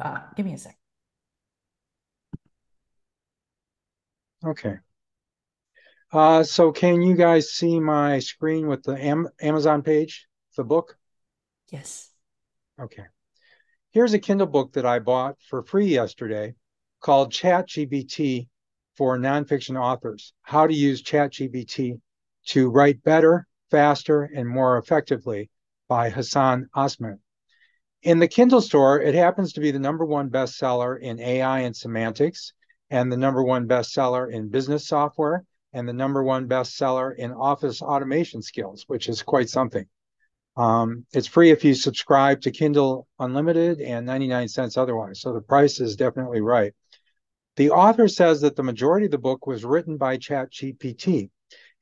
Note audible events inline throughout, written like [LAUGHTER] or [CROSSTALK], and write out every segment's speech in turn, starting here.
Uh, give me a sec. Okay. Uh, so can you guys see my screen with the Am Amazon page, the book? Yes. Okay. Here's a Kindle book that I bought for free yesterday called ChatGPT for Nonfiction Authors How to Use ChatGPT to Write Better, Faster, and More Effectively by Hassan Osman. In the Kindle store, it happens to be the number one bestseller in AI and semantics, and the number one bestseller in business software, and the number one bestseller in office automation skills, which is quite something. Um, it's free if you subscribe to Kindle Unlimited and 99 cents otherwise. So the price is definitely right. The author says that the majority of the book was written by ChatGPT,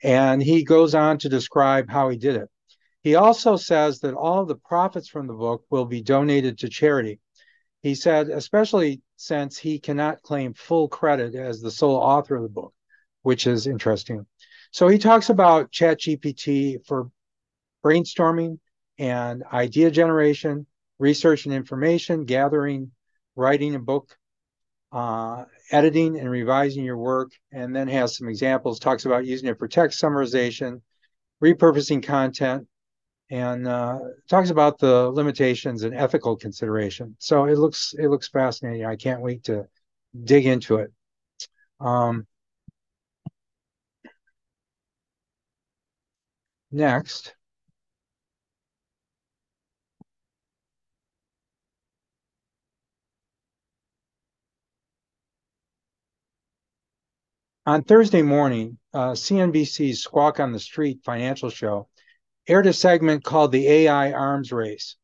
and he goes on to describe how he did it. He also says that all the profits from the book will be donated to charity. He said, especially since he cannot claim full credit as the sole author of the book, which is interesting. So he talks about ChatGPT for brainstorming and idea generation, research and information, gathering, writing a book, uh, editing and revising your work, and then has some examples, talks about using it for text summarization, repurposing content, and uh, talks about the limitations and ethical consideration. So it looks it looks fascinating. I can't wait to dig into it. Um, next. On Thursday morning, uh, CNBC's Squawk on the Street financial show aired a segment called the AI Arms Race,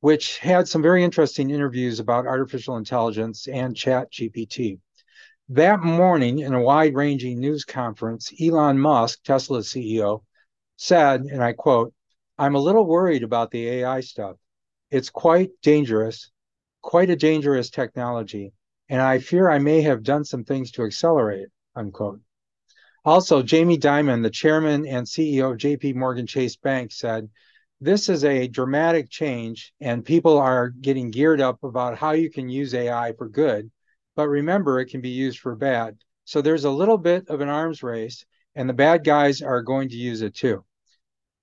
which had some very interesting interviews about artificial intelligence and Chat GPT. That morning, in a wide ranging news conference, Elon Musk, Tesla's CEO, said, and I quote, I'm a little worried about the AI stuff. It's quite dangerous, quite a dangerous technology, and I fear I may have done some things to accelerate it, unquote. Also, Jamie Dimon, the chairman and CEO of JP Morgan Chase Bank, said, This is a dramatic change, and people are getting geared up about how you can use AI for good. But remember, it can be used for bad. So there's a little bit of an arms race, and the bad guys are going to use it too.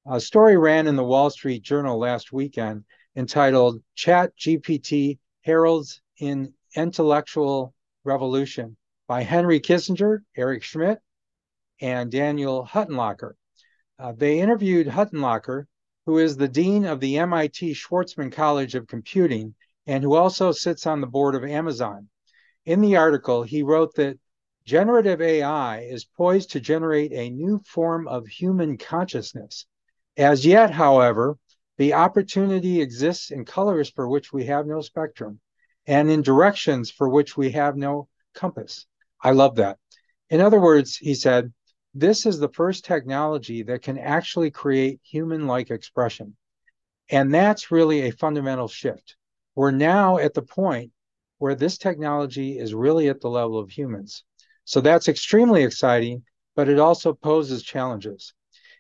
A story ran in the Wall Street Journal last weekend entitled Chat GPT Heralds in Intellectual Revolution by Henry Kissinger, Eric Schmidt, and Daniel Huttenlocher. Uh, they interviewed Huttenlocher, who is the dean of the MIT Schwarzman College of Computing and who also sits on the board of Amazon. In the article, he wrote that generative AI is poised to generate a new form of human consciousness. As yet, however, the opportunity exists in colors for which we have no spectrum and in directions for which we have no compass. I love that. In other words, he said, this is the first technology that can actually create human like expression. And that's really a fundamental shift. We're now at the point where this technology is really at the level of humans. So that's extremely exciting, but it also poses challenges.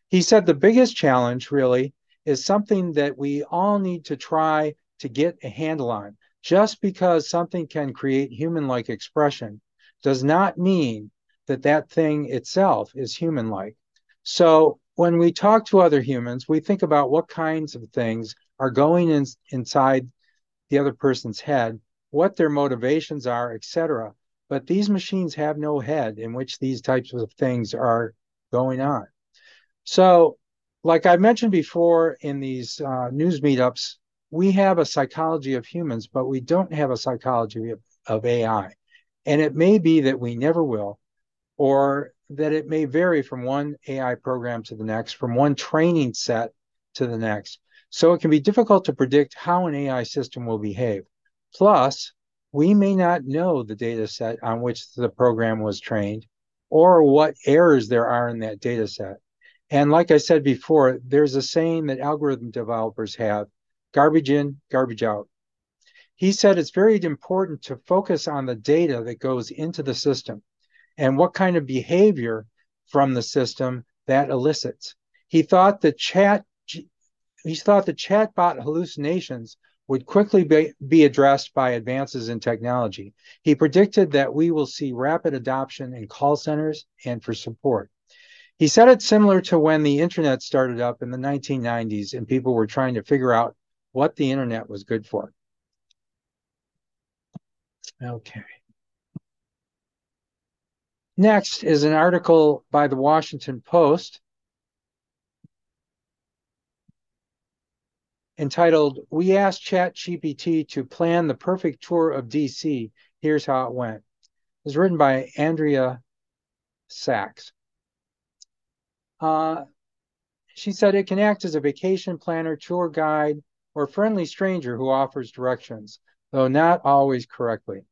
He said the biggest challenge really is something that we all need to try to get a handle on. Just because something can create human like expression does not mean that that thing itself is human like. So when we talk to other humans, we think about what kinds of things are going in, inside the other person's head, what their motivations are, etc. But these machines have no head in which these types of things are going on. So, like I mentioned before in these uh, news meetups, we have a psychology of humans, but we don't have a psychology of, of AI. And it may be that we never will, or that it may vary from one AI program to the next, from one training set to the next. So it can be difficult to predict how an AI system will behave. Plus, we may not know the data set on which the program was trained or what errors there are in that data set. And like I said before, there's a saying that algorithm developers have garbage in, garbage out. He said it's very important to focus on the data that goes into the system and what kind of behavior from the system that elicits. He thought that chat he thought the chatbot hallucinations would quickly be, be addressed by advances in technology. He predicted that we will see rapid adoption in call centers and for support. He said it's similar to when the internet started up in the 1990s and people were trying to figure out what the internet was good for. Okay. Next is an article by the Washington Post entitled, We Asked ChatGPT to Plan the Perfect Tour of DC. Here's How It Went. It was written by Andrea Sachs. Uh, she said it can act as a vacation planner, tour guide, or friendly stranger who offers directions, though not always correctly.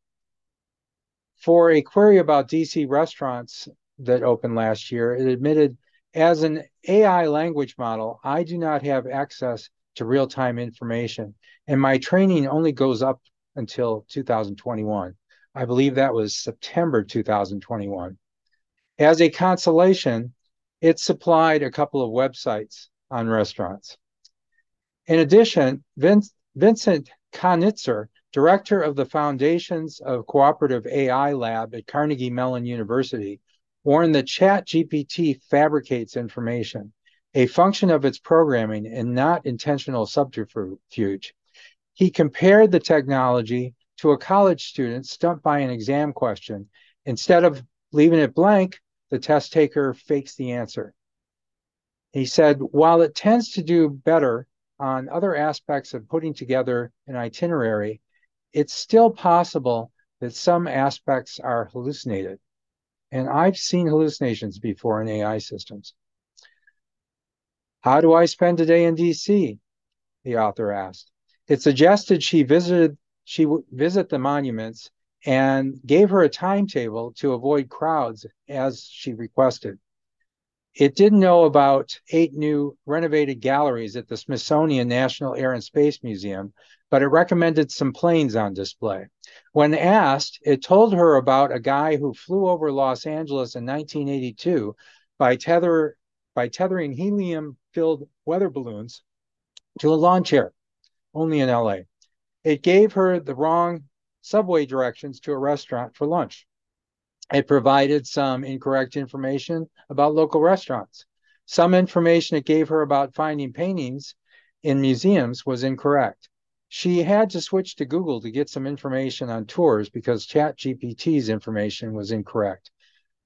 For a query about DC restaurants that opened last year, it admitted as an AI language model, I do not have access to real time information, and my training only goes up until 2021. I believe that was September 2021. As a consolation, it supplied a couple of websites on restaurants. In addition, Vince, Vincent Conitzer, director of the Foundations of Cooperative AI Lab at Carnegie Mellon University, warned that ChatGPT fabricates information, a function of its programming and not intentional subterfuge. He compared the technology to a college student stumped by an exam question. Instead of leaving it blank, the test taker fakes the answer. He said, while it tends to do better on other aspects of putting together an itinerary, it's still possible that some aspects are hallucinated. And I've seen hallucinations before in AI systems. How do I spend a day in DC? The author asked. It suggested she visited she visit the monuments and gave her a timetable to avoid crowds as she requested. It didn't know about eight new renovated galleries at the Smithsonian National Air and Space Museum, but it recommended some planes on display. When asked, it told her about a guy who flew over Los Angeles in 1982 by tether by tethering helium-filled weather balloons to a lawn chair, only in LA. It gave her the wrong subway directions to a restaurant for lunch. It provided some incorrect information about local restaurants. Some information it gave her about finding paintings in museums was incorrect. She had to switch to Google to get some information on tours because ChatGPT's information was incorrect.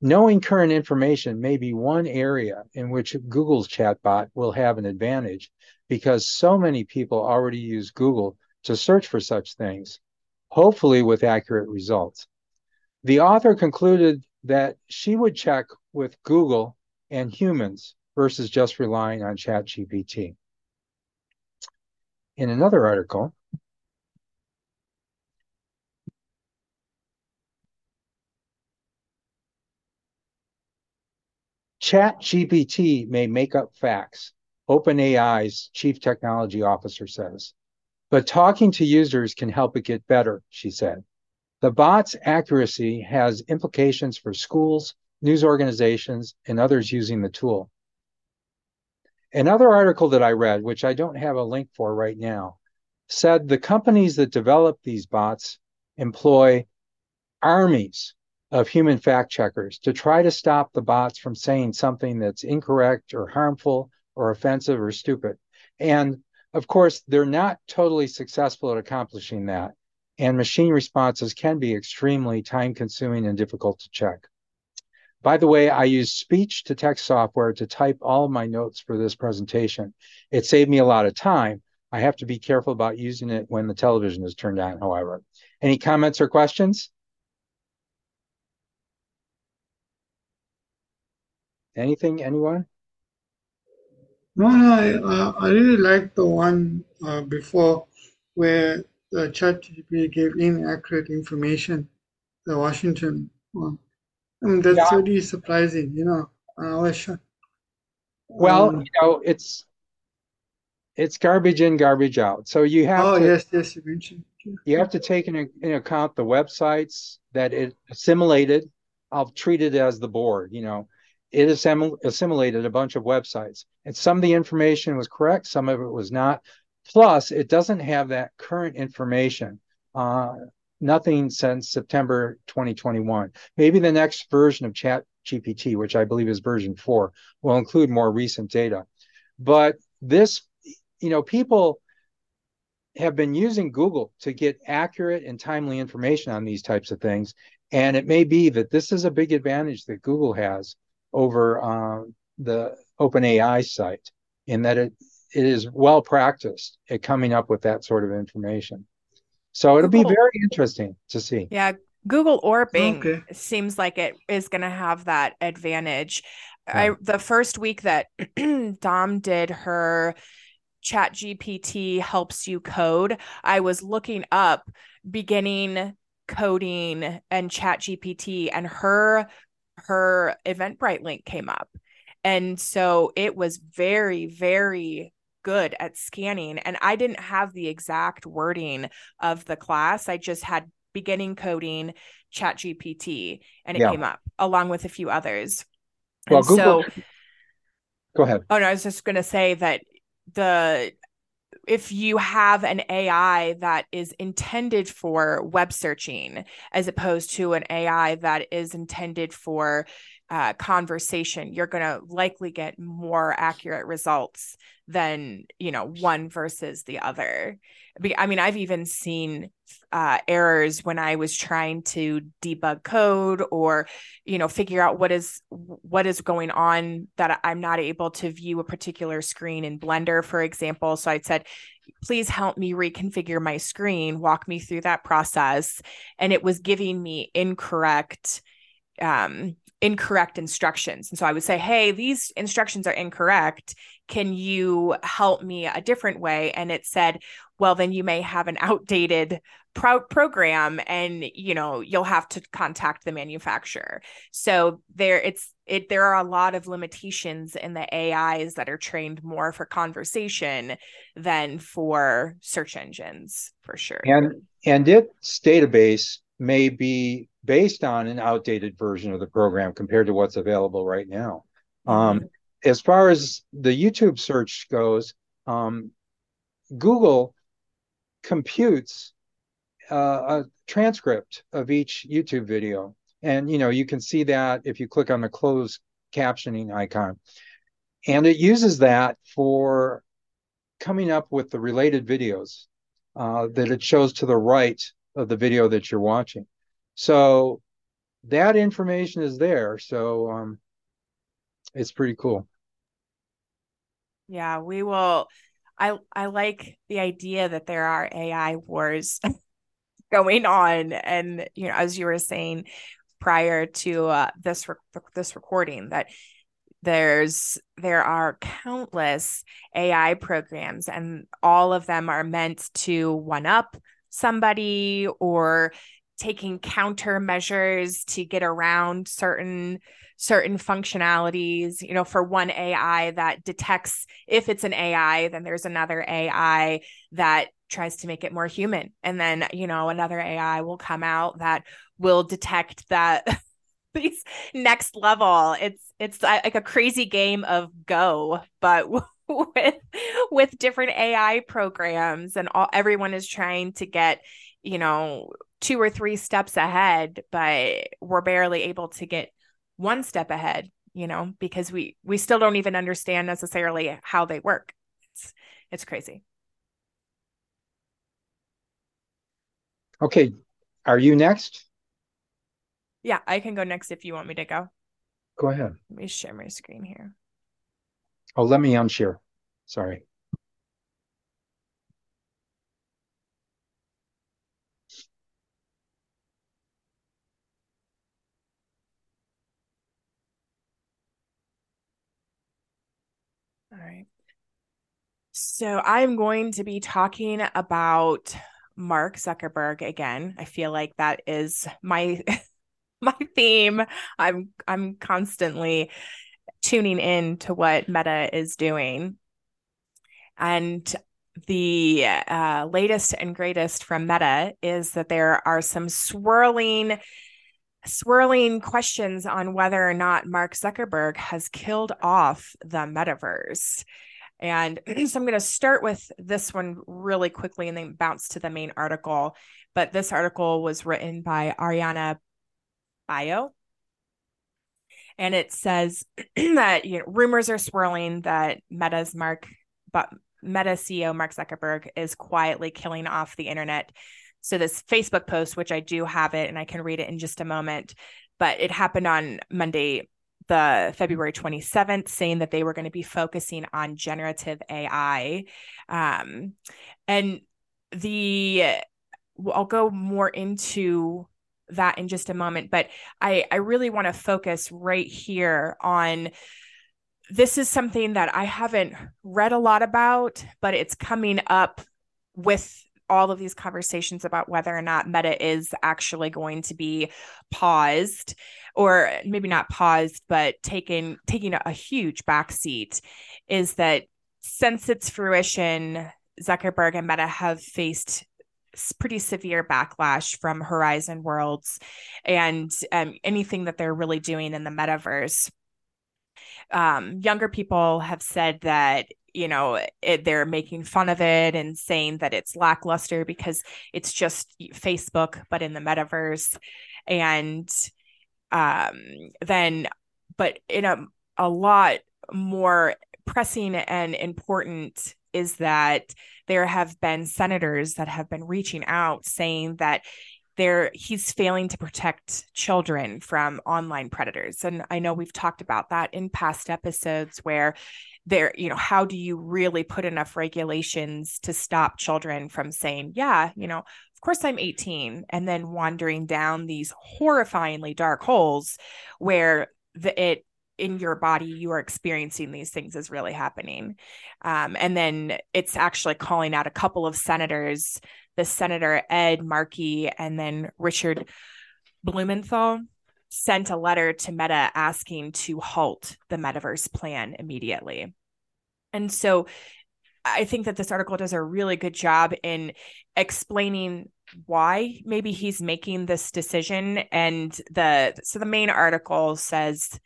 Knowing current information may be one area in which Google's chatbot will have an advantage because so many people already use Google to search for such things hopefully with accurate results. The author concluded that she would check with Google and humans versus just relying on ChatGPT. In another article, ChatGPT may make up facts, OpenAI's chief technology officer says. But talking to users can help it get better, she said. The bot's accuracy has implications for schools, news organizations, and others using the tool. Another article that I read, which I don't have a link for right now, said the companies that develop these bots employ armies of human fact checkers to try to stop the bots from saying something that's incorrect or harmful or offensive or stupid. And of course, they're not totally successful at accomplishing that, and machine responses can be extremely time consuming and difficult to check. By the way, I use speech to text software to type all my notes for this presentation. It saved me a lot of time. I have to be careful about using it when the television is turned on, however. Any comments or questions? Anything, anyone? No, no, I, uh, I really like the one uh, before where the ChatGPT gave inaccurate information, the Washington one. I mean, that's yeah. really surprising, you know. I was shocked. Well, um, you know, it's it's garbage in, garbage out. So you have oh, to, yes, yes, you mentioned. You have to take in, in account the websites that it assimilated. I'll treat it as the board, you know it assimilated a bunch of websites and some of the information was correct some of it was not Plus, it doesn't have that current information. Uh, nothing since September 2021. Maybe the next version of Chat GPT, which I believe is version four, will include more recent data. But this, you know, people have been using Google to get accurate and timely information on these types of things. And it may be that this is a big advantage that Google has over uh, the OpenAI site in that it, it is well practiced at coming up with that sort of information. So it'll Google, be very interesting to see. Yeah, Google or Bing okay. seems like it is going to have that advantage. Yeah. I the first week that [CLEARS THROAT] Dom did her chat gpt helps you code i was looking up beginning coding and chat gpt and her her eventbrite link came up. And so it was very very good at scanning. And i didn't have the exact wording of the class. I just had beginning coding chat gpt and it yeah. came up along with a few others. Well and Google, so go ahead. Oh no i was just going to say that the if you have an AI that is intended for web searching as opposed to an AI that is intended for uh, conversation, you're going to likely get more accurate results than you know one versus the other. I mean, I've even seen uh, errors when I was trying to debug code or you know figure out what is what is going on that I'm not able to view a particular screen in Blender, for example. So I said, please help me reconfigure my screen, walk me through that process, and it was giving me incorrect um, incorrect instructions. And so I would say, hey, these instructions are incorrect. Can you help me a different way? And it said, well, then you may have an outdated pro- program and you know you'll have to contact the manufacturer so there it's it there are a lot of limitations in the ais that are trained more for conversation than for search engines for sure and and its database may be based on an outdated version of the program compared to what's available right now um, mm-hmm. um, as far as the youtube search goes um, google computes uh, a transcript of each YouTube video. And you know, you can see that if you click on the closed captioning icon. And it uses that for coming up with the related videos uh, that it shows to the right of the video that you're watching. So that information is there. So um, it's pretty cool. Yeah, we will. I I like the idea that there are AI wars [LAUGHS] going on and you know as you were saying prior to uh, this this recording that there's there are countless AI programs and all of them are meant to one up somebody or taking countermeasures to get around certain certain functionalities you know for one ai that detects if it's an ai then there's another ai that tries to make it more human. And then you know another ai will come out that will detect that [LAUGHS] these next level. It's it's like a crazy game of go but [LAUGHS] with with different ai programs and all everyone is trying to get you know two or three steps ahead but we're barely able to get one step ahead you know because we we still don't even understand necessarily how they work it's it's crazy Okay, are you next? Yeah, I can go next if you want me to go. Go ahead. Let me share my screen here. Oh, let me unshare. Sorry. All right. So I'm going to be talking about Mark Zuckerberg again. I feel like that is my [LAUGHS] my theme. I'm I'm constantly tuning in to what Meta is doing. And the uh, latest and greatest from Meta is that there are some swirling swirling questions on whether or not Mark Zuckerberg has killed off the metaverse. And [CLEARS THROAT] so I'm going to start with this one really quickly and then bounce to the main article. But this article was written by Ariana Baio. And it says [CLEARS THROAT] that you know, rumors are swirling that Meta's Mark, but Meta CEO Mark Zuckerberg is quietly killing off the internet. So this Facebook post, which I do have it and I can read it in just a moment, but it happened on Monday, the February 27th, saying that they were going to be focusing on generative AI. Um, and the, I'll go more into that in just a moment, but I, I really want to focus right here on this is something that I haven't read a lot about, but it's coming up with all of these conversations about whether or not meta is actually going to be paused or maybe not paused but taking taking a huge backseat is that since its fruition zuckerberg and meta have faced pretty severe backlash from horizon worlds and um, anything that they're really doing in the metaverse. Um, younger people have said that you know it, they're making fun of it and saying that it's lackluster because it's just facebook but in the metaverse. And um then but in a a lot more pressing and important is that there have been senators that have been reaching out saying that there he's failing to protect children from online predators. And i know we've talked about that in past episodes where there you know how do you really put enough regulations to stop children from saying yeah you know of course i'm 18 and then wandering down these horrifyingly dark holes where the it in your body you are experiencing these things is really happening um, and then it's actually calling out a couple of senators the senator ed markey and then richard blumenthal sent a letter to Meta asking to halt the metaverse plan immediately. And so I think that this article does a really good job in explaining why maybe he's making this decision and the so the main article says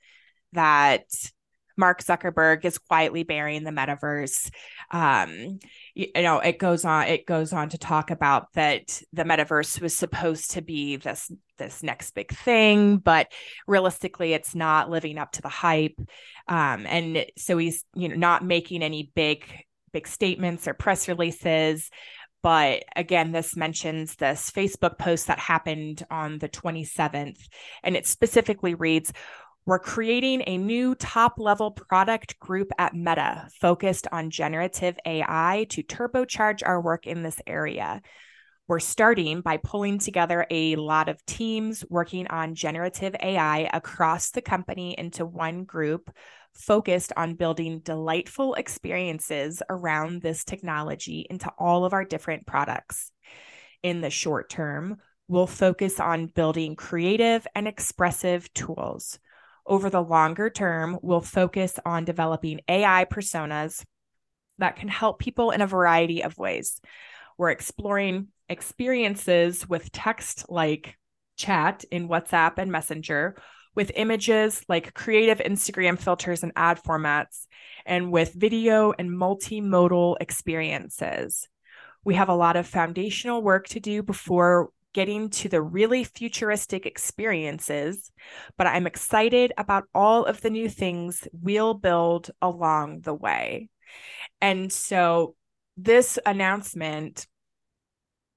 that Mark Zuckerberg is quietly burying the metaverse. Um, you, you know, it goes on. It goes on to talk about that the metaverse was supposed to be this this next big thing, but realistically, it's not living up to the hype. Um, and so he's you know not making any big big statements or press releases. But again, this mentions this Facebook post that happened on the 27th, and it specifically reads we're creating a new top level product group at Meta focused on generative AI to turbocharge our work in this area. We're starting by pulling together a lot of teams working on generative AI across the company into one group focused on building delightful experiences around this technology into all of our different products. In the short term, we'll focus on building creative and expressive tools over the longer term, we'll focus on developing AI personas that can help people in a variety of ways. We're exploring experiences with text like chat in WhatsApp and Messenger, with images like creative Instagram filters and ad formats, and with video and multimodal experiences. We have a lot of foundational work to do before getting to the really futuristic experiences, but I'm excited about all of the new things we'll build along the way. And so, this announcement,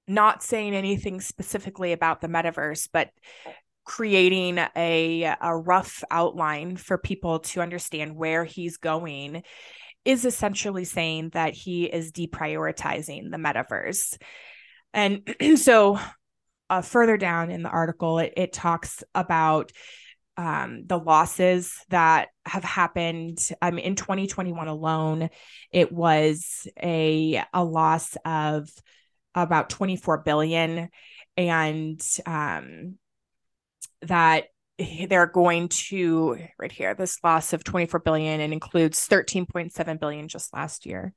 not saying anything specifically about the metaverse, but creating a, a rough outline for people to understand where he's going is essentially saying that he is deprioritizing the metaverse. And [CLEARS THROAT] so uh, further down in the article, it, it talks about um, the losses that have happened um, in 2021 alone. It was a a loss of about 24 billion, and um, that they're going to right here this loss of 24 billion and includes 13.7 billion just last year.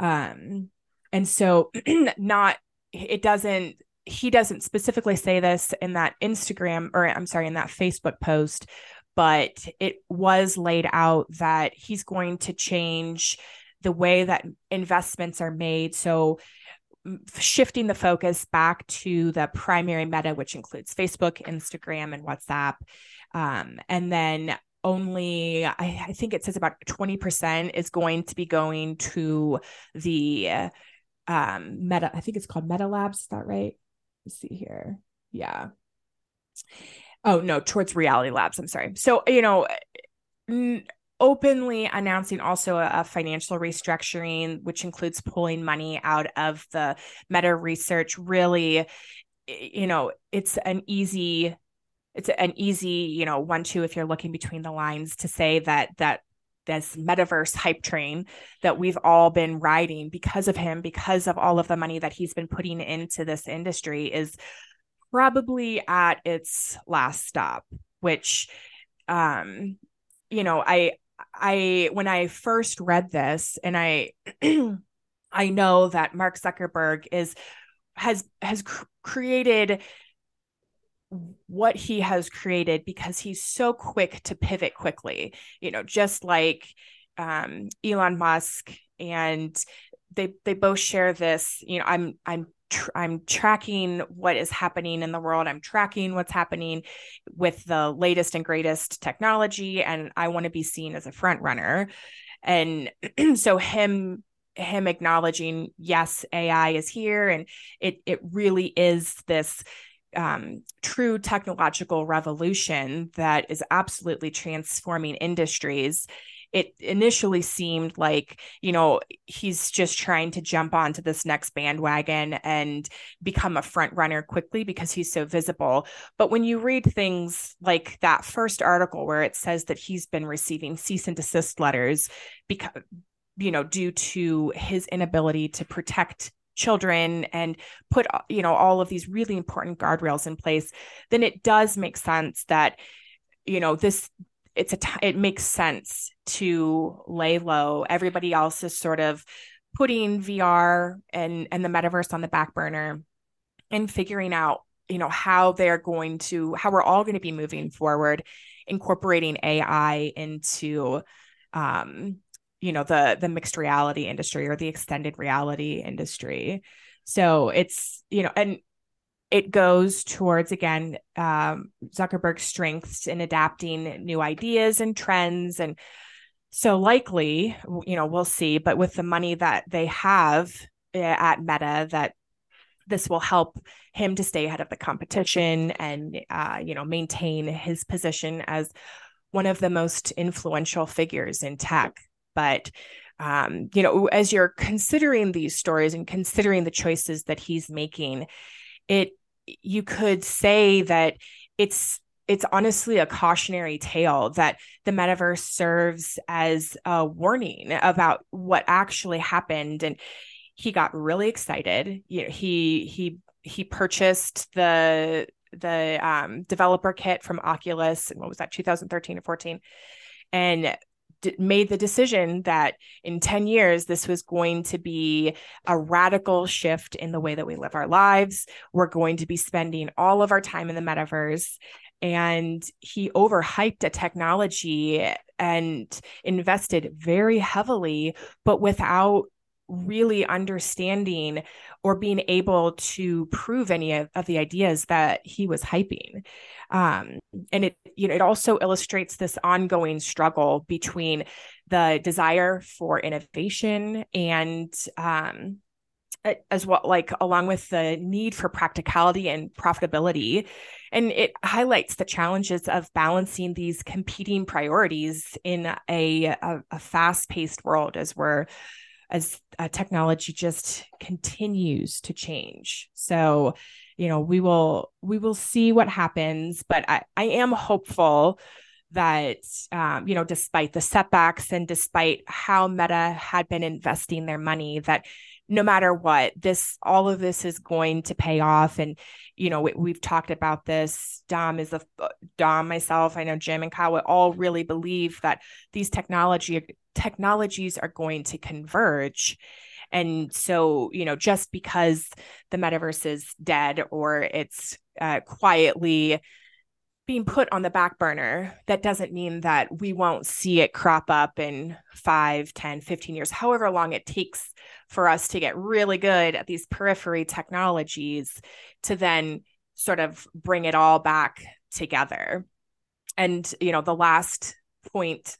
Um, and so [CLEARS THROAT] not it doesn't he doesn't specifically say this in that Instagram or I'm sorry, in that Facebook post, but it was laid out that he's going to change the way that investments are made. So shifting the focus back to the primary meta, which includes Facebook, Instagram, and WhatsApp. Um, and then only, I, I, think it says about 20% is going to be going to the um, Meta, I think it's called Meta Labs. Is that right? Let's see here. Yeah. Oh, no, towards Reality Labs. I'm sorry. So, you know, openly announcing also a, a, financial restructuring, which includes pulling money out of the meta research. Really, you know, it's an easy, it's an easy, you know, one two if you're looking between the lines to say that that this metaverse hype train that we've all been riding because of him, because of all of the money that he's been putting into this industry is probably at its last stop, which um you know, I I when I first read this and I [CLEARS THROAT] I know that Mark Zuckerberg is has has cr- created what he has created because he's so quick to pivot quickly you know just like um, Elon Musk and they they both share this you know I'm I'm tr- I'm tracking what is happening in the world. I'm tracking what's happening with the latest and greatest technology, and I want to be seen as a front runner. And [CLEARS THROAT] so him him acknowledging yes ai is here and it it really is this um, true technological revolution that is absolutely transforming industries. It initially seemed like you know he's just trying to jump onto this next bandwagon and become a front runner quickly because he's so visible. But when you read things like that first article where it says that he's been receiving cease and desist letters because you know due to his inability to protect children and put you know all of these really important guardrails in place then it does make sense that you know this it's a t- it makes sense to lay low. Everybody else is sort of putting VR and and the metaverse on the back burner and figuring out you know how they're going to how we're all going to be moving forward incorporating ai into um you know the the mixed reality industry or the extended reality industry. So it's you know and it goes towards again um, Zuckerberg's strengths in adapting new ideas and trends. And so likely you know we'll see but with the money that they have eh, at meta that this will help him to stay ahead of the competition and uh, you know maintain his position as one of the most influential figures in tech but um, you know as you're considering these stories and considering the choices that he's making it you could say that it's it's honestly a cautionary tale that the metaverse serves as a warning about what actually happened. And he got really excited. You know he he he purchased the the um, developer kit from Oculus and what was that 2013 or 14 and made the decision that in 10 years, this was going to be a radical shift in the way that we live our lives. We're going to be spending all of our time in the metaverse. And he overhyped a technology and invested very heavily, but without really understanding or being able to prove any of, of the ideas that he was hyping. Um, and it you know it also illustrates this ongoing struggle between the desire for innovation and um, as well like along with the need for practicality and profitability. And it highlights the challenges of balancing these competing priorities in a, a, a fast-paced world as we're as uh, technology just continues to change. So, you know, we will we will see what happens, but I, I am hopeful that um, you know, despite the setbacks and despite how Meta had been investing their money, that no matter what this all of this is going to pay off. And you know we, have talked about this. Dom is a dom myself i know jim and kyle all really believe that these technology technologies are going to converge. And so you know just because the metaverse is dead or it's uh, quietly being put on the back burner that doesn't mean that we won't see it crop up in 5 10 15 years however long it takes for us to get really good at these periphery technologies to then sort of bring it all back together. And you know the last point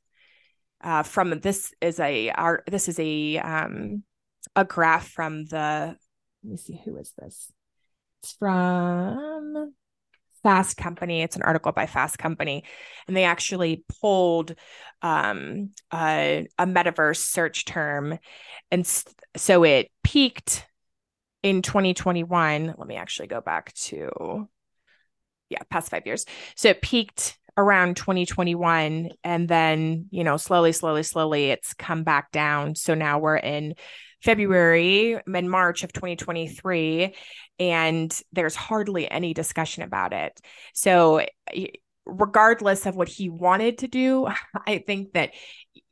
uh, from this is a our this is a um a graph from the let me see who is this? It's from Fast Company. It's an article by Fast Company, and they actually pulled um, a, a metaverse search term, and so it peaked in 2021. Let me actually go back to yeah, past five years. So it peaked around 2021 and then you know slowly slowly slowly it's come back down so now we're in February and March of 2023, and there's hardly any discussion about it. So, regardless of what he wanted to do, [LAUGHS] I think that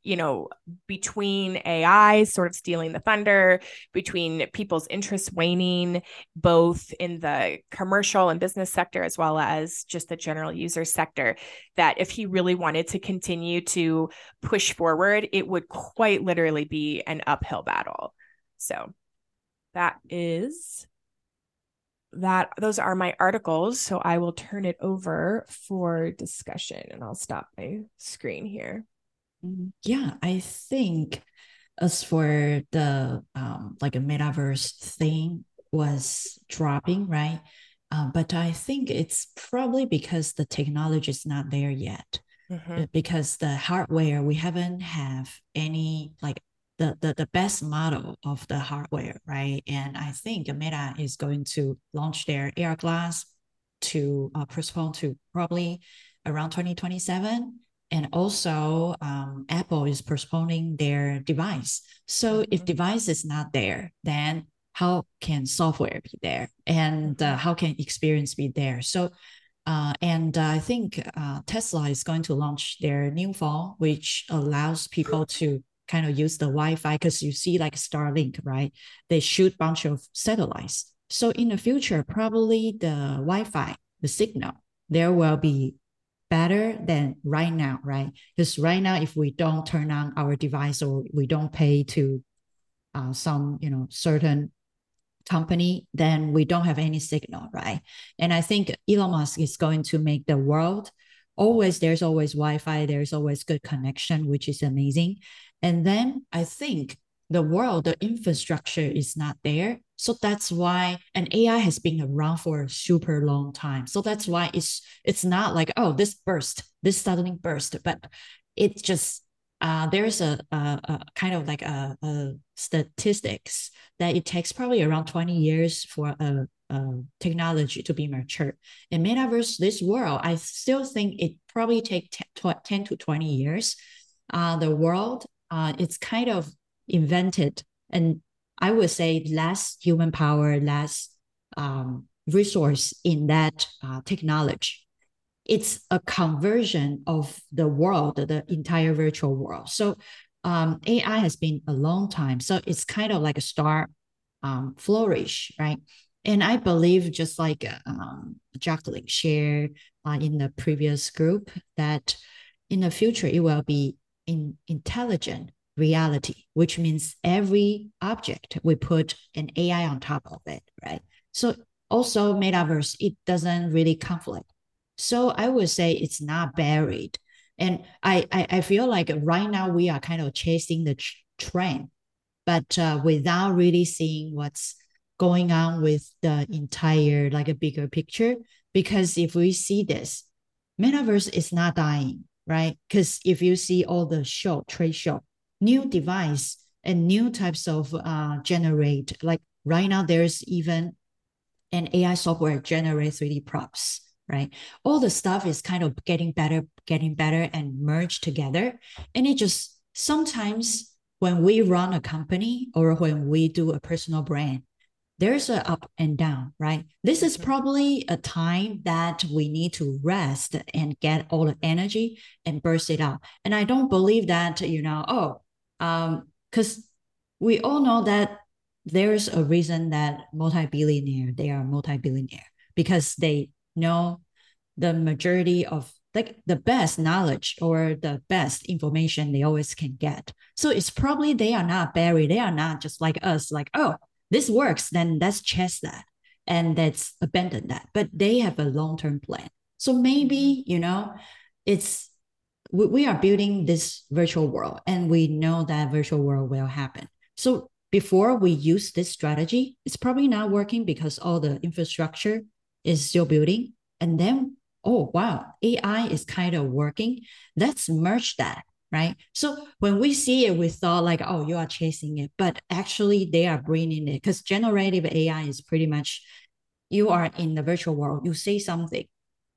you know, between AI sort of stealing the thunder, between people's interest waning, both in the commercial and business sector, as well as just the general user sector, that if he really wanted to continue to push forward, it would quite literally be an uphill battle. So that is that those are my articles so i will turn it over for discussion and i'll stop my screen here mm-hmm. yeah i think as for the um like a metaverse thing was dropping right uh, but i think it's probably because the technology is not there yet mm-hmm. because the hardware we haven't have any like the, the, the best model of the hardware, right? And I think Meta is going to launch their AR glass to uh, postpone to probably around 2027. And also, um, Apple is postponing their device. So mm-hmm. if device is not there, then how can software be there? And uh, mm-hmm. how can experience be there? So uh, and uh, I think uh, Tesla is going to launch their new phone, which allows people to kind of use the Wi-Fi because you see like Starlink, right? They shoot bunch of satellites. So in the future, probably the Wi-Fi, the signal, there will be better than right now, right? Because right now, if we don't turn on our device or we don't pay to uh, some, you know, certain company, then we don't have any signal, right? And I think Elon Musk is going to make the world always there's always wi-fi there's always good connection which is amazing and then I think the world, the infrastructure is not there. So that's why an AI has been around for a super long time. So that's why it's it's not like, oh, this burst, this suddenly burst, but it's just uh, there's a, a, a, kind of like a, a, statistics that it takes probably around 20 years for a, a, technology to be mature. In metaverse, this world, I still think it probably take 10, 10 to 20 years. Uh, the world uh, it's kind of invented and I would say less human power, less um, resource in that uh, technology. It's a conversion of the world, the entire virtual world. So um, AI has been a long time. So it's kind of like a star um, flourish, right? And I believe, just like um, Jacqueline shared uh, in the previous group, that in the future it will be in intelligent reality, which means every object we put an AI on top of it, right? So also metaverse, it doesn't really conflict. So I would say it's not buried. And I, I, I feel like right now we are kind of chasing the trend, but uh, without really seeing what's going on with the entire, like a bigger picture. Because if we see this, metaverse is not dying right? Because if you see all the show, trade show, new device and new types of uh, generate, like right now, there's even an AI software generate 3D props, right? All the stuff is kind of getting better, getting better and merged together. And it just sometimes when we run a company or when we do a personal brand, there's a up and down, right? This is mm-hmm. probably a time that we need to rest and get all the energy and burst it out. And I don't believe that, you know, oh, um, because we all know that there's a reason that multi-billionaire, they are multi-billionaire because they know the majority of like the best knowledge or the best information they always can get. So it's probably they are not buried. They are not just like us, like, oh, this works, then let's chest that and let's abandon that. But they have a long-term plan. So maybe, mm-hmm. you know, it's we, we are building this virtual world and we know that virtual world will happen. So before we use this strategy, it's probably not working because all the infrastructure is still building. And then oh, wow, AI is kind of working. Let's merge that, right? So when we see it, we thought like, oh, you are chasing it, but actually they are bringing it because generative AI is pretty much you are in the virtual world, you say something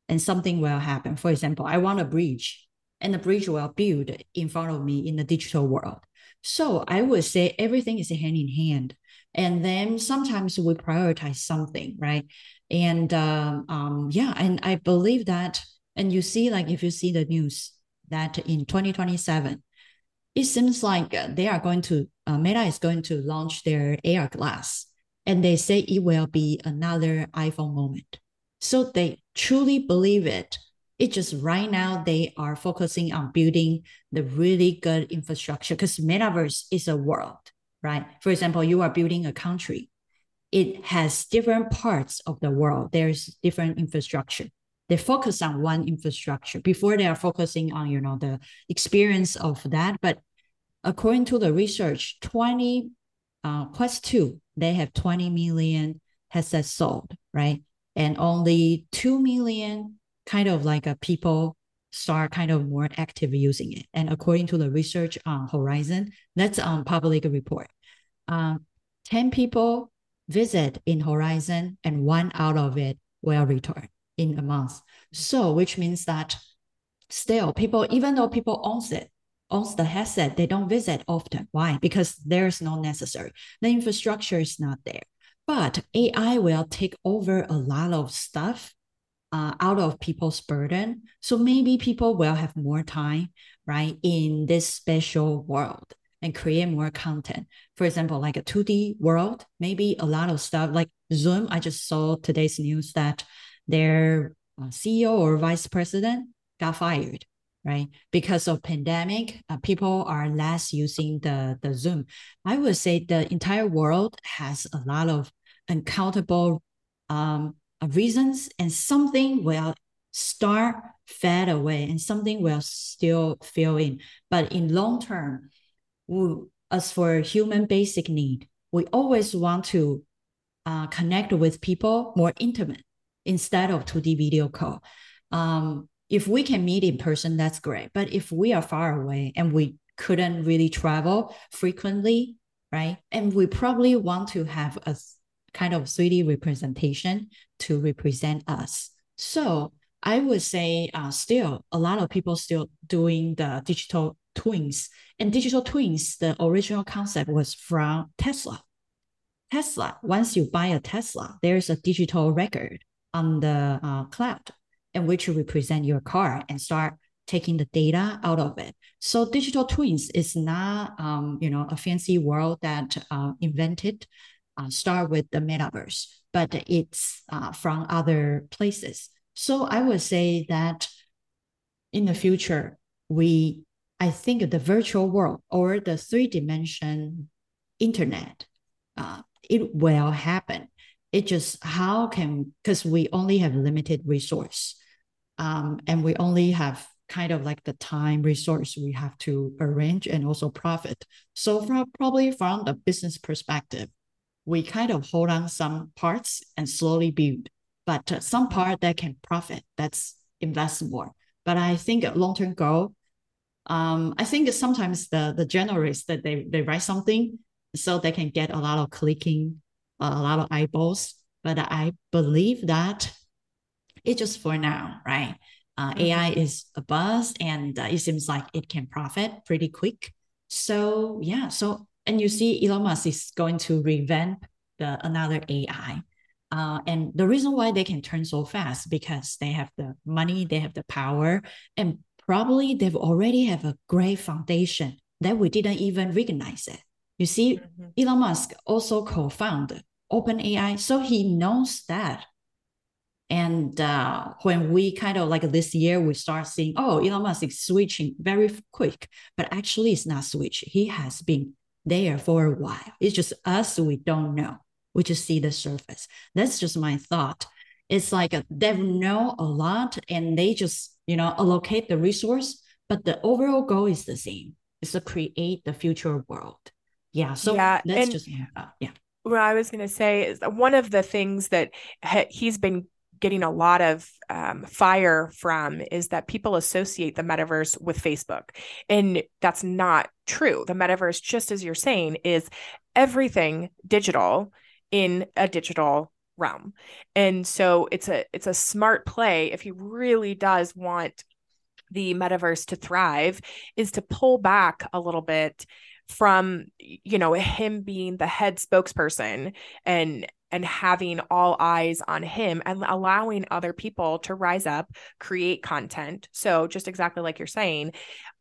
and something will happen. For example, I want a bridge and the bridge will build in front of me in the digital world. So I would say everything is hand in hand. And then sometimes we prioritize something, right? And um, um, yeah, and I believe that, and you see, like if you see the news that in 2027, it seems like they are going to, uh, Meta is going to launch their AR glass, and they say it will be another iPhone moment. So they truly believe it. It just right now they are focusing on building the really good infrastructure because metaverse is a world, right? For example, you are building a country it has different parts of the world. There's different infrastructure. They focus on one infrastructure before they are focusing on, you know, the experience of that. But according to the research, 20 uh, Quest 2, they have 20 million headsets sold, right? And only 2 million kind of like a people start kind of more active using it. And according to the research on Horizon, that's on public report. Uh, 10 people visit in Horizon and one out of it will return in a month. So which means that still people, even though people owns it, owns the headset, they don't visit often. Why? Because there's no necessary. The infrastructure is not there. But AI will take over a lot of stuff uh, out of people's burden. So maybe people will have more time, right, in this special world and create more content. For example, like a 2D world, maybe a lot of stuff like Zoom. I just saw today's news that their uh, CEO or vice president got fired, right? Because of pandemic, uh, people are less using the, the Zoom. I would say the entire world has a lot of uncountable um, reasons and something will start fade away and something will still fill in. But in long term, we, as for human basic need, we always want to uh, connect with people more intimate instead of 2D video call. Um, if we can meet in person, that's great. But if we are far away and we couldn't really travel frequently, right? And we probably want to have a kind of 3D representation to represent us. So I would say uh, still a lot of people still doing the digital twins. And digital twins, the original concept was from Tesla. Tesla, once you buy a Tesla, there's a digital record on the uh, cloud in which you represent your car and start taking the data out of it. So digital twins is not, um, you know, a fancy world that uh, invented, uh, start with the metaverse, but it's uh, from other places. So I would say that in the future, we I think the virtual world or the three dimension internet, uh, it will happen. It just how can because we only have limited resource, um, and we only have kind of like the time resource we have to arrange and also profit. So from probably from the business perspective, we kind of hold on some parts and slowly build, but uh, some part that can profit, that's invest more. But I think long term goal um, I think sometimes the the generalists that they they write something so they can get a lot of clicking, a lot of eyeballs. But I believe that it's just for now, right? Uh, mm-hmm. AI is a buzz, and uh, it seems like it can profit pretty quick. So yeah, so and you see Elon Musk is going to revamp the another AI. Uh, and the reason why they can turn so fast because they have the money, they have the power, and probably they've already have a great foundation that we didn't even recognize it. You see, mm-hmm. Elon Musk also co-founded OpenAI, so he knows that And uh, when we kind of like this year, we start seeing, oh, Elon Musk is switching very quick, but actually it's not switching. He has been there for a while. It's just us, we don't know. We just see the surface. That's just my thought. It's like a, they know a lot and they just, you know, allocate the resource, but the overall goal is the same. It's to create the future world. Yeah. So yeah, that's and, just, uh, yeah what I was going to say is one of the things that ha- he's been getting a lot of um, fire from is that people associate the metaverse with Facebook. And that's not true. The metaverse, just as you're saying, is everything digital in a digital realm. And so it's a it's a smart play if he really does want the metaverse to thrive is to pull back a little bit from you know him being the head spokesperson and and having all eyes on him and allowing other people to rise up create content. So just exactly like you're saying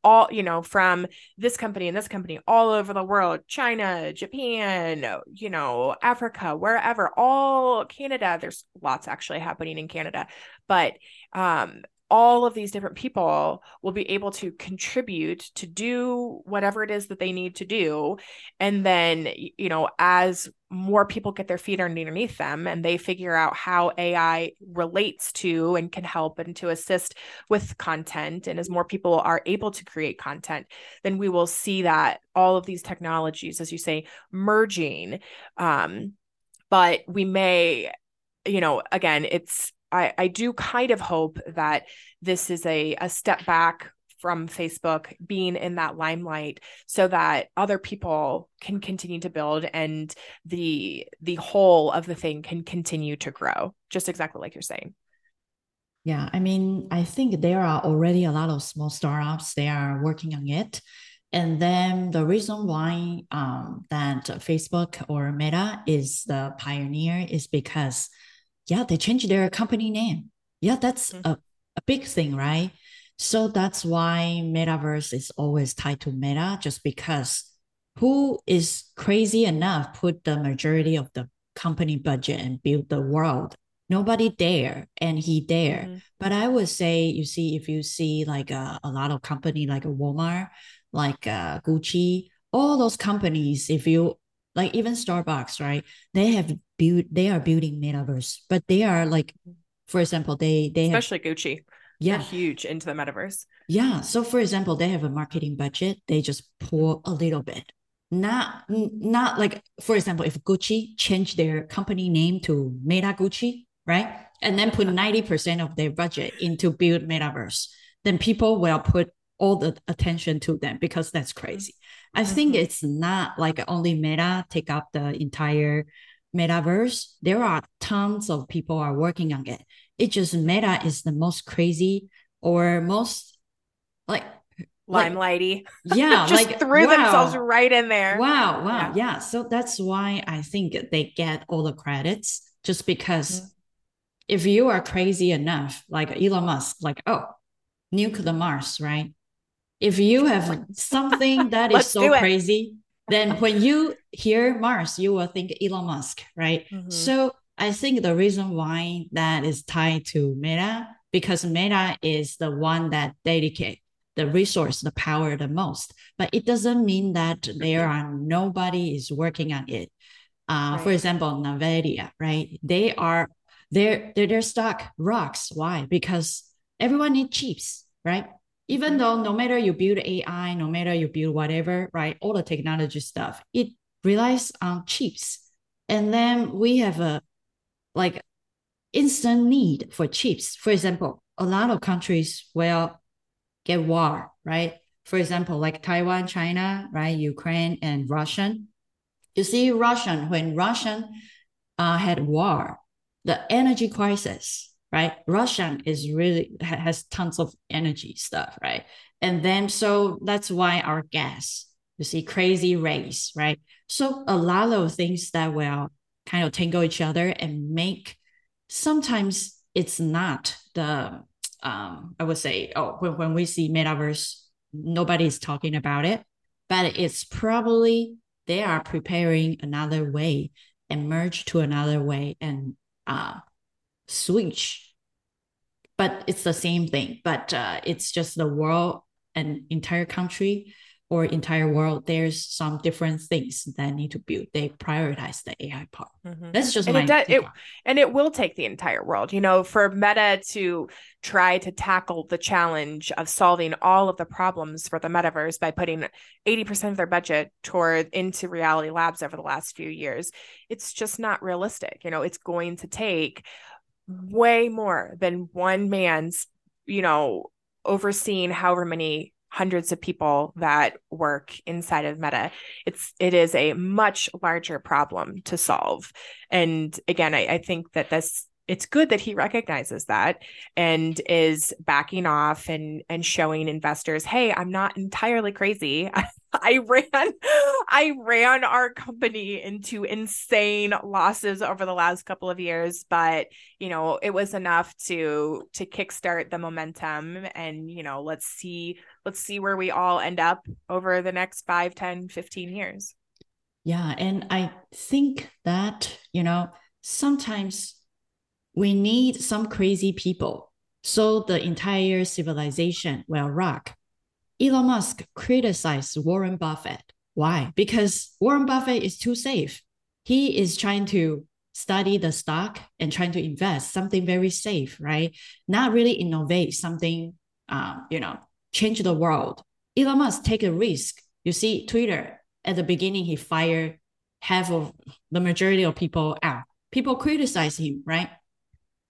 all you know from this company and this company all over the world china japan you know africa wherever all canada there's lots actually happening in canada. But um all of these different people will be able to contribute to do whatever it is that they need to do. And then you know as more people get their feet underneath them and they figure out how ai relates to and can help and to assist with content and as more people are able to create content then we will see that all of these technologies as you say merging. Um, but we may you know again it's I, I do kind of hope that this is a, a step back from Facebook being in that limelight so that other people can continue to build and the the whole of the thing can continue to grow just exactly like you're saying. Yeah i mean i think there are already a lot of small startups they are working on it. And then the reason why um, that facebook or meta is the pioneer is because yeah, they changed their company name. Yeah, that's mm-hmm. a, a big thing, right? So that's why metaverse is always tied to meta, just because who is crazy enough put the majority of the company budget and build the world? Nobody there, and he there. Mm-hmm. But I would say, you see, if you see like a, a lot of company like a Walmart, like uh, Gucci, all those companies, if you like even Starbucks, right? They have built they are building metaverse, but they are like, for example, they they especially have, Gucci. Yeah, They're huge into the metaverse. Yeah. So for example, they have a marketing budget. They just pour a little bit. Not not like for example, if Gucci changed their company name to Meta Gucci, right? And then put 90% of their budget into build metaverse, then people will put all the attention to them because that's mm-hmm. crazy. I mm-hmm. think it's not like only Meta take up the entire metaverse. There are tons of people are working on it. It just Meta is the most crazy or most like limelighty. Like, [LAUGHS] yeah, just like threw wow. themselves right in there. Wow, wow, yeah. yeah. So that's why I think they get all the credits just because mm-hmm. if you are crazy enough, like Elon Musk, like oh, nuke the Mars, right? If you [LAUGHS] have something that is so crazy, then when you hear Mars, you will think Elon Musk, right? Mm-hmm. So I think the reason why that is tied to Meta because Meta is the one that dedicate the resource, the power the most. But it doesn't mean that there are nobody is working on it. Uh, right. For example, Nvidia, right? They are their their their stock rocks. Why? Because everyone needs chips, right? Even though no matter you build AI, no matter you build whatever, right, all the technology stuff, it relies on chips. And then we have a like instant need for chips. For example, a lot of countries will get war, right? For example, like Taiwan, China, right, Ukraine, and Russian. You see, Russian when Russian uh, had war, the energy crisis right? Russian is really has tons of energy stuff, right? And then so that's why our gas, you see, crazy race, right? So a lot of things that will kind of tangle each other and make sometimes it's not the um, I would say, oh, when, when we see metaverse, nobody's talking about it, but it's probably they are preparing another way and merge to another way and uh, switch but it's the same thing but uh, it's just the world and entire country or entire world, there's some different things that need to build. They prioritize the AI part. Mm-hmm. That's just and my it, does, it, and it will take the entire world. You know, for Meta to try to tackle the challenge of solving all of the problems for the metaverse by putting 80% of their budget toward into reality labs over the last few years, it's just not realistic. You know, it's going to take way more than one man's, you know, overseeing however many hundreds of people that work inside of meta. It's it is a much larger problem to solve. And again I, I think that this it's good that he recognizes that and is backing off and and showing investors hey i'm not entirely crazy. [LAUGHS] I, ran [LAUGHS] i ran our company into insane losses over the last couple of years but you know it was enough to to kickstart the momentum and you know let's see let's see where we all end up over the next 5 10 15 years. Yeah and i think that you know sometimes we need some crazy people so the entire civilization will rock. Elon Musk criticized Warren Buffett. Why? Because Warren Buffett is too safe. He is trying to study the stock and trying to invest something very safe, right? Not really innovate something, um, you know, change the world. Elon Musk take a risk. You see, Twitter at the beginning he fired half of the majority of people out. People criticize him, right?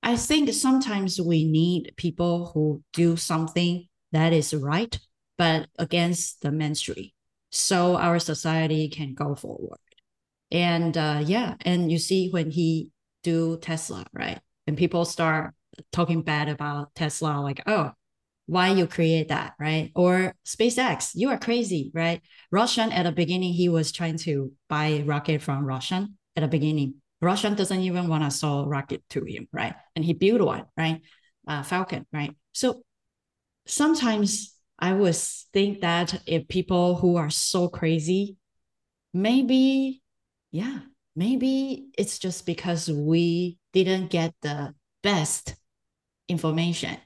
I think sometimes we need people who do something that is right, but against the mainstream, so our society can go forward. And uh, yeah, and you see when he do Tesla, right? And people start talking bad about Tesla, like, oh, why you create that, right? Or SpaceX, you are crazy, right? Russian at the beginning, he was trying to buy rocket from Russian at the beginning. Russian doesn't even want to sell rocket to him, right? And he built one, right? Uh, Falcon, right? So sometimes I would think that if people who are so crazy, maybe, yeah, maybe it's just because we didn't get the best information.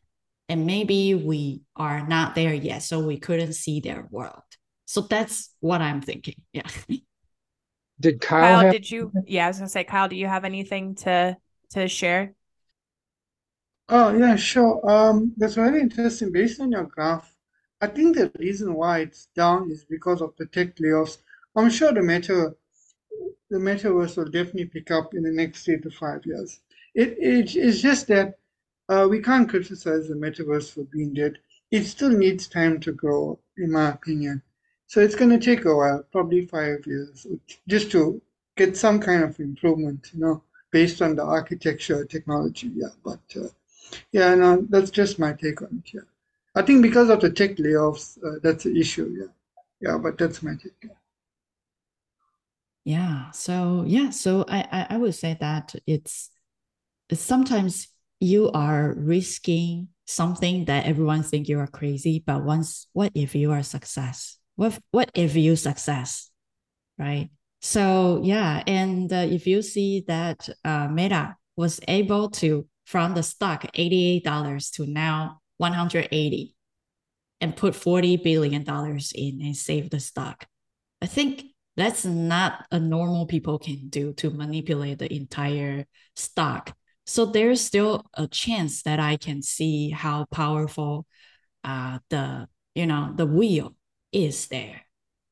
And maybe we are not there yet, so we couldn't see their world. So that's what I'm thinking. Yeah. [LAUGHS] Did Kyle? Kyle, have- did you? Yeah, I was gonna say, Kyle, do you have anything to to share? Oh, yeah, sure. Um, that's very interesting. Based on your graph, I think the reason why it's down is because of the tech layoffs. I'm sure the meta, the metaverse will definitely pick up in the next three to five years. It, it it's just that uh, we can't criticize the metaverse for being dead. It still needs time to grow, in my opinion. So it's going to take a while, probably five years, just to get some kind of improvement, you know, based on the architecture technology. Yeah, but uh, yeah, no, that's just my take on it. Yeah, I think because of the tech layoffs, uh, that's the issue. Yeah, yeah, but that's my take. Yeah. Yeah. So yeah. So I, I would say that it's, it's sometimes you are risking something that everyone think you are crazy, but once what if you are success? what what if you success right so yeah and uh, if you see that uh, meta was able to from the stock $88 to now 180 and put 40 billion dollars in and save the stock. I think that's not a normal people can do to manipulate the entire stock. So there's still a chance that i can see how powerful uh, the you know the wheel is there.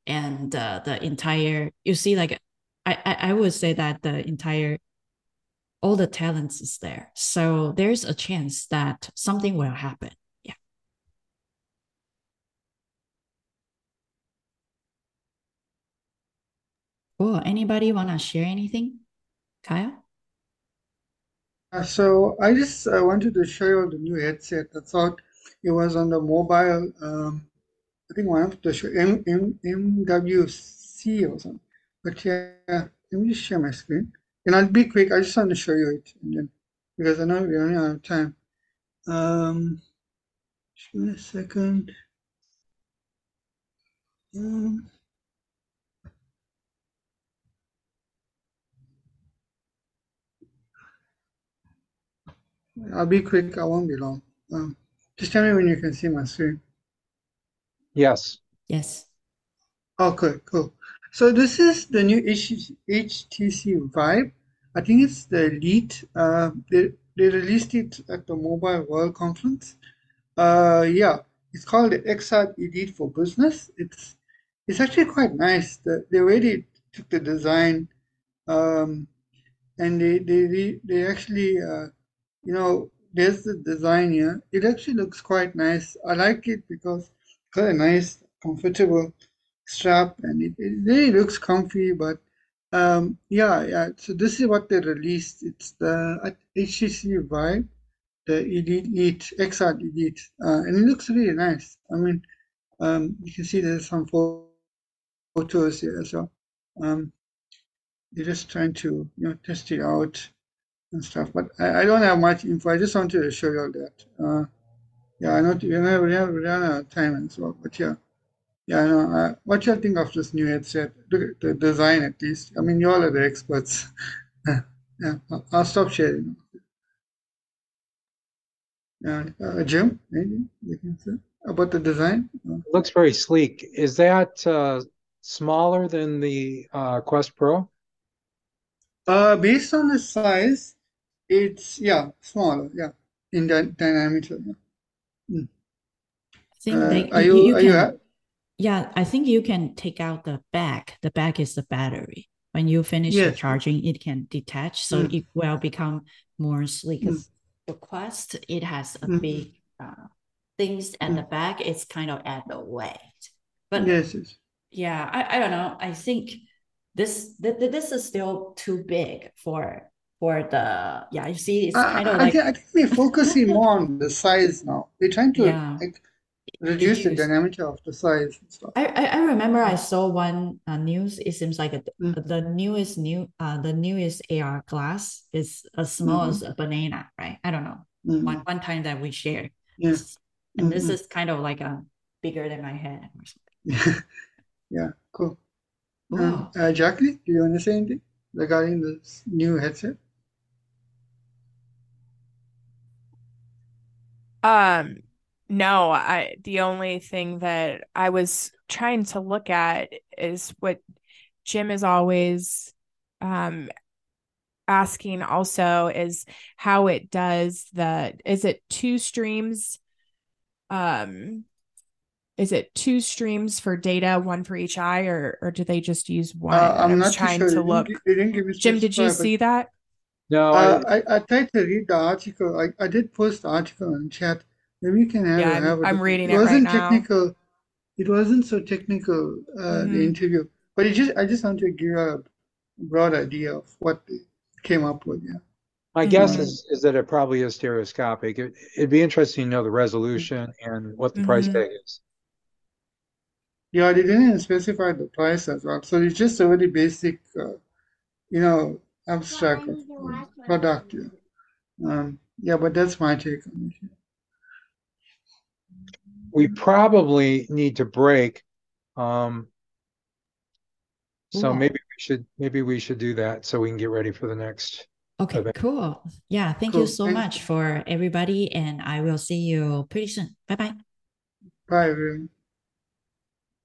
And uh, the entire you see like I, I i would say that the entire all the talents is there so there's a chance that something will happen yeah cool anybody want to share anything kyle uh, so I just uh, wanted to show you the new headset. I thought it was on the mobile um, I think one of the show M, M, MWC or something. But yeah, let me just share my screen. And I'll be quick. I just want to show you it, and then because I know we're running out of time. Um, just give me a second. Um, I'll be quick. I won't be long. Um, just tell me when you can see my screen. Yes. Yes. Okay, cool. So this is the new HTC Vive. I think it's the Elite. Uh, they, they released it at the Mobile World Conference. Uh, yeah, it's called the XR Elite for Business. It's it's actually quite nice. The, they took the design um, and they, they, they actually, uh, you know, there's the design here. It actually looks quite nice. I like it because it's got a nice, comfortable strap and it, it really looks comfy. But um, yeah, yeah. So this is what they released. It's the HTC Vive, the Elite, XR Elite, uh, and it looks really nice. I mean, um, you can see there's some photos here as well. Um, they're just trying to you know test it out and stuff. But I, I don't have much info. I just wanted to show you all that. Uh, yeah, I know we have, we have run out of time well. But yeah, yeah, I know. Uh, what you think of this new headset? The, the design, at least. I mean, you all are the experts. [LAUGHS] yeah, I'll, I'll stop sharing. Yeah, uh, Jim, maybe you can say about the design. It looks very sleek. Is that uh, smaller than the uh, Quest Pro? Uh, based on the size, it's yeah smaller. Yeah, in the diameter. Yeah. Mm. I think uh, they, are you, you, are can, you yeah, I think you can take out the back. The back is the battery. When you finish yes. the charging, it can detach, so mm. it will become more sleek. Mm. The Quest, it has a mm. big uh, things at the back. It's kind of at the weight, but yes, yes. yeah, I, I don't know. I think this this is still too big for for the yeah you see it's kind of I, like I think, we're focusing more on the size now we're trying to [LAUGHS] yeah. like reduce, the diameter of the size and stuff. I, I remember I saw one uh, news it seems like a, mm. the newest new uh the newest AR glass is as small mm-hmm. as a banana right I don't know mm-hmm. one one time that we shared yes and mm-hmm. this is kind of like a bigger than my head or something [LAUGHS] yeah cool uh, uh, Jackie, do you want to say anything regarding this new headset? Um, no, I the only thing that I was trying to look at is what Jim is always um asking also is how it does the is it two streams um is it two streams for data, one for each eye, or or do they just use one? Uh, I'm I not trying sure. to look. They didn't give Jim, did you see that? No, uh, I, I, I tried to read the article. I, I did post the article in chat. Maybe you can have yeah, it. Have I'm, I'm reading it. It wasn't right technical. Now. It wasn't so technical. Uh, mm-hmm. The interview, but it just I just want to give you a broad idea of what they came up with. Yeah. My mm-hmm. guess is, is that it probably is stereoscopic. It, would be interesting to know the resolution and what the mm-hmm. price tag is. Yeah, they didn't specify the price as well. So it's just a very basic, uh, you know, abstract product. Yeah. Um, yeah, but that's my take on it. We probably need to break. Um, so maybe we should maybe we should do that so we can get ready for the next. Okay, event. cool. Yeah, thank cool. you so thank much you. for everybody, and I will see you pretty soon. Bye bye. Bye, everyone.